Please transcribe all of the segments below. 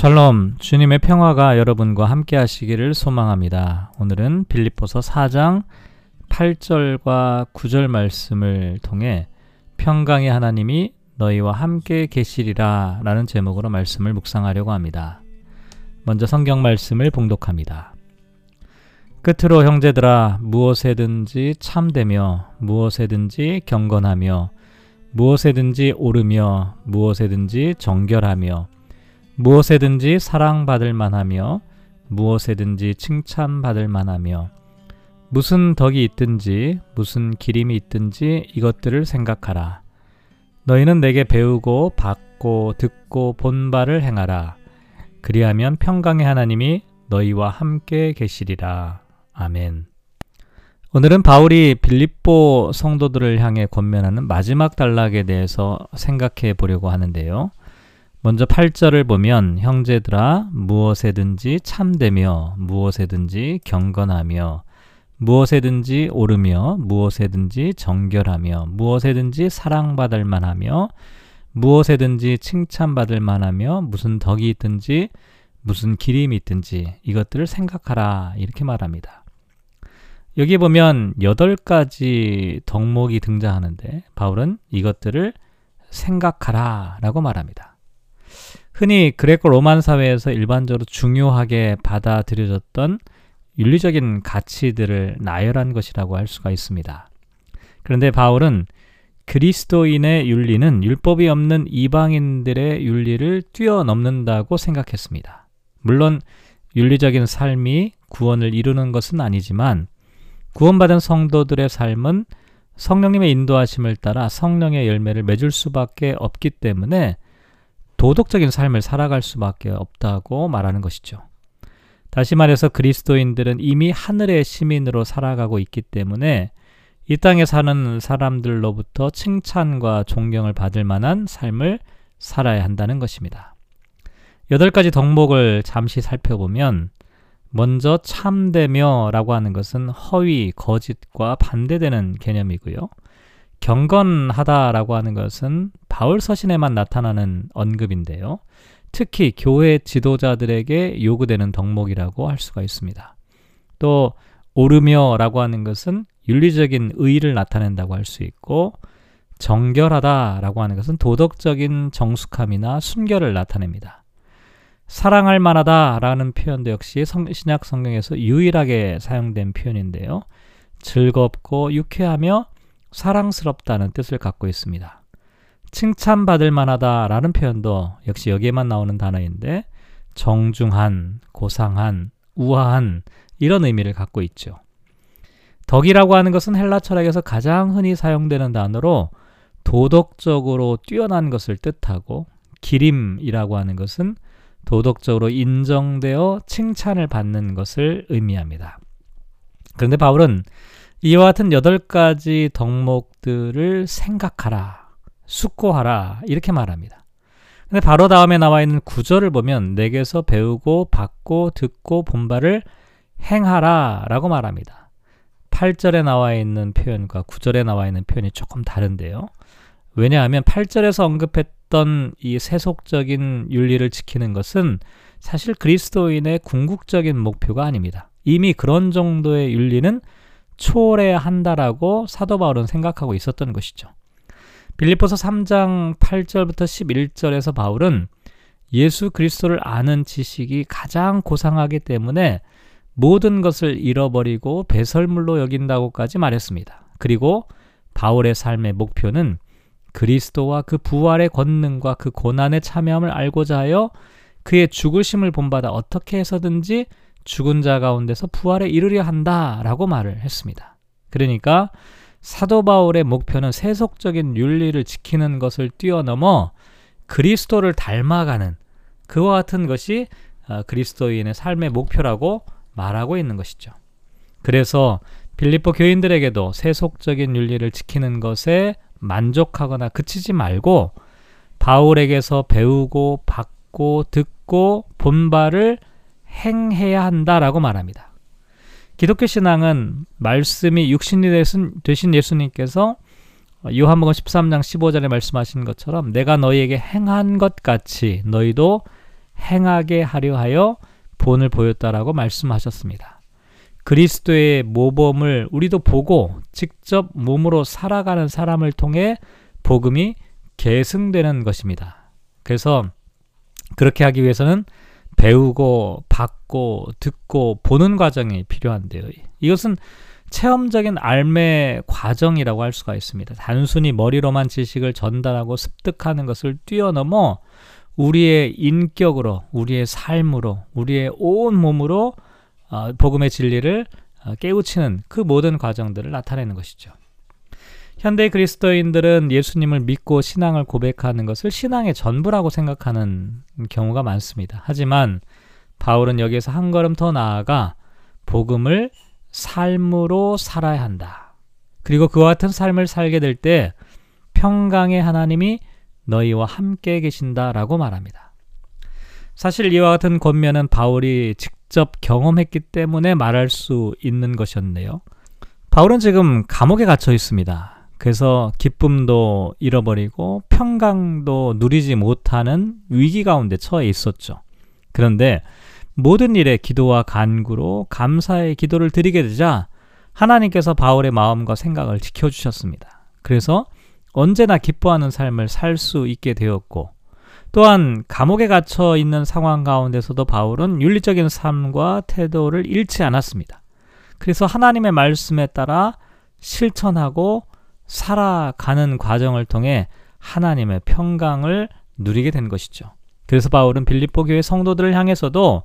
샬롬, 주님의 평화가 여러분과 함께 하시기를 소망합니다. 오늘은 빌립보서 4장 8절과 9절 말씀을 통해 평강의 하나님이 너희와 함께 계시리라 라는 제목으로 말씀을 묵상하려고 합니다. 먼저 성경 말씀을 봉독합니다. 끝으로 형제들아 무엇에든지 참되며 무엇에든지 경건하며 무엇에든지 오르며 무엇에든지 정결하며 무엇에든지 사랑받을 만하며 무엇에든지 칭찬받을 만하며 무슨 덕이 있든지 무슨 기림이 있든지 이것들을 생각하라. 너희는 내게 배우고 받고 듣고 본 바를 행하라. 그리하면 평강의 하나님이 너희와 함께 계시리라. 아멘. 오늘은 바울이 빌립보 성도들을 향해 권면하는 마지막 단락에 대해서 생각해 보려고 하는데요. 먼저 8절을 보면 형제들아 무엇에든지 참되며 무엇에든지 경건하며 무엇에든지 오르며 무엇에든지 정결하며 무엇에든지 사랑받을 만하며 무엇에든지 칭찬받을 만하며 무슨 덕이 있든지 무슨 기림이 있든지 이것들을 생각하라 이렇게 말합니다. 여기 보면 여덟 가지 덕목이 등장하는데 바울은 이것들을 생각하라라고 말합니다. 흔히 그레코 로만 사회에서 일반적으로 중요하게 받아들여졌던 윤리적인 가치들을 나열한 것이라고 할 수가 있습니다. 그런데 바울은 그리스도인의 윤리는 율법이 없는 이방인들의 윤리를 뛰어넘는다고 생각했습니다. 물론 윤리적인 삶이 구원을 이루는 것은 아니지만 구원받은 성도들의 삶은 성령님의 인도하심을 따라 성령의 열매를 맺을 수밖에 없기 때문에 도덕적인 삶을 살아갈 수밖에 없다고 말하는 것이죠. 다시 말해서 그리스도인들은 이미 하늘의 시민으로 살아가고 있기 때문에 이 땅에 사는 사람들로부터 칭찬과 존경을 받을 만한 삶을 살아야 한다는 것입니다. 여덟 가지 덕목을 잠시 살펴보면 먼저 참되며 라고 하는 것은 허위, 거짓과 반대되는 개념이고요. 경건하다라고 하는 것은 바울 서신에만 나타나는 언급인데요. 특히 교회 지도자들에게 요구되는 덕목이라고 할 수가 있습니다. 또 오르며라고 하는 것은 윤리적인 의의를 나타낸다고 할 수 있고 정결하다라고 하는 것은 도덕적인 정숙함이나 순결을 나타냅니다. 사랑할 만하다라는 표현도 역시 성, 신약 성경에서 유일하게 사용된 표현인데요. 즐겁고 유쾌하며 사랑스럽다는 뜻을 갖고 있습니다. 칭찬받을 만하다 라는 표현도 역시 여기에만 나오는 단어인데 정중한, 고상한, 우아한 이런 의미를 갖고 있죠. 덕이라고 하는 것은 헬라 철학에서 가장 흔히 사용되는 단어로 도덕적으로 뛰어난 것을 뜻하고 기림이라고 하는 것은 도덕적으로 인정되어 칭찬을 받는 것을 의미합니다. 그런데 바울은 이와 같은 여덟 가지 덕목들을 생각하라, 숙고하라 이렇게 말합니다. 근데 바로 다음에 나와 있는 구절을 보면 내게서 배우고 받고 듣고 본 바를 행하라라고 말합니다. 8절에 나와 있는 표현과 9절에 나와 있는 표현이 조금 다른데요. 왜냐하면 8절에서 언급했던 이 세속적인 윤리를 지키는 것은 사실 그리스도인의 궁극적인 목표가 아닙니다. 이미 그런 정도의 윤리는 초월해야 한다라고 사도 바울은 생각하고 있었던 것이죠. 빌립보서 3장 8절부터 11절에서 바울은 예수 그리스도를 아는 지식이 가장 고상하기 때문에 모든 것을 잃어버리고 배설물로 여긴다고까지 말했습니다. 그리고 바울의 삶의 목표는 그리스도와 그 부활의 권능과 그 고난에 참여함을 알고자 하여 그의 죽으심을 본받아 어떻게 해서든지 죽은 자 가운데서 부활에 이르려 한다라고 말을 했습니다. 그러니까 사도 바울의 목표는 세속적인 윤리를 지키는 것을 뛰어넘어 그리스도를 닮아가는 그와 같은 것이 어, 그리스도인의 삶의 목표라고 말하고 있는 것이죠. 그래서 빌립보 교인들에게도 세속적인 윤리를 지키는 것에 만족하거나 그치지 말고 바울에게서 배우고 받고 듣고 본 바를 행해야 한다라고 말합니다. 기독교 신앙은 말씀이 육신이 되신 예수님께서 요한복음 13장 15절에 말씀하신 것처럼 내가 너희에게 행한 것 같이 너희도 행하게 하려 하여 본을 보였다라고 말씀하셨습니다. 그리스도의 모범을 우리도 보고 직접 몸으로 살아가는 사람을 통해 복음이 계승되는 것입니다. 그래서 그렇게 하기 위해서는 배우고 받고 듣고 보는 과정이 필요한데요. 이것은 체험적인 알매 과정이라고 할 수가 있습니다. 단순히 머리로만 지식을 전달하고 습득하는 것을 뛰어넘어 우리의 인격으로, 우리의 삶으로, 우리의 온 몸으로 어, 복음의 진리를 어, 깨우치는 그 모든 과정들을 나타내는 것이죠. 현대 그리스도인들은 예수님을 믿고 신앙을 고백하는 것을 신앙의 전부라고 생각하는 경우가 많습니다. 하지만 바울은 여기에서 한 걸음 더 나아가 복음을 삶으로 살아야 한다. 그리고 그와 같은 삶을 살게 될 때 평강의 하나님이 너희와 함께 계신다라고 말합니다. 사실 이와 같은 권면은 바울이 직접 경험했기 때문에 말할 수 있는 것이었네요. 바울은 지금 감옥에 갇혀 있습니다. 그래서 기쁨도 잃어버리고 평강도 누리지 못하는 위기 가운데 처해 있었죠. 그런데 모든 일에 기도와 간구로 감사의 기도를 드리게 되자 하나님께서 바울의 마음과 생각을 지켜주셨습니다. 그래서 언제나 기뻐하는 삶을 살 수 있게 되었고 또한 감옥에 갇혀 있는 상황 가운데서도 바울은 윤리적인 삶과 태도를 잃지 않았습니다. 그래서 하나님의 말씀에 따라 실천하고 살아가는 과정을 통해 하나님의 평강을 누리게 된 것이죠. 그래서 바울은 빌립보 교회 성도들을 향해서도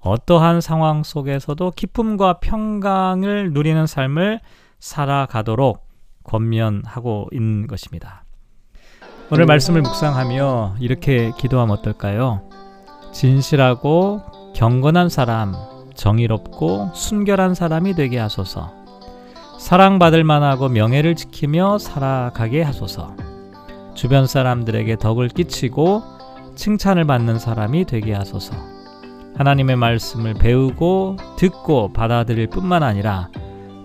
어떠한 상황 속에서도 기쁨과 평강을 누리는 삶을 살아가도록 권면하고 있는 것입니다. 오늘 말씀을 묵상하며 이렇게 기도하면 어떨까요? 진실하고 경건한 사람, 정의롭고 순결한 사람이 되게 하소서. 사랑받을 만하고 명예를 지키며 살아가게 하소서. 주변 사람들에게 덕을 끼치고 칭찬을 받는 사람이 되게 하소서. 하나님의 말씀을 배우고 듣고 받아들일 뿐만 아니라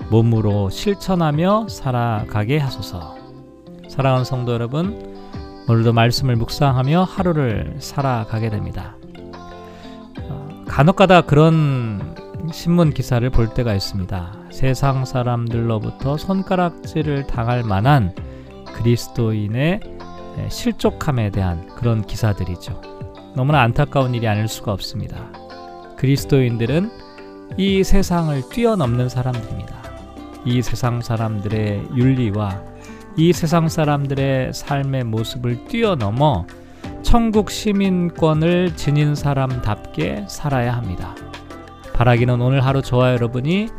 몸으로 실천하며 살아가게 하소서. 사랑하는 성도 여러분, 오늘도 말씀을 묵상하며 하루를 살아가게 됩니다. 어, 간혹가다 그런 신문 기사를 볼 때가 있습니다. 세상 사람들로부터 손가락질을 당할 만한 그리스도인의 실족함에 대한 그런 기사들이죠. 너무나 안타까운 일이 아닐 수가 없습니다. 그리스도인들은 이 세상을 뛰어넘는 사람들입니다. 이 세상 사람들의 윤리와 이 세상 사람들의 삶의 모습을 뛰어넘어 천국 시민권을 지닌 사람답게 살아야 합니다. 바라기는 오늘 하루 저와 여러분이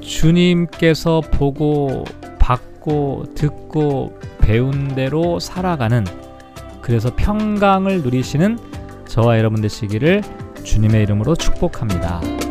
주님께서 보고 받고 듣고 배운 대로 살아가는 그래서 평강을 누리시는 저와 여러분 되시기를 주님의 이름으로 축복합니다.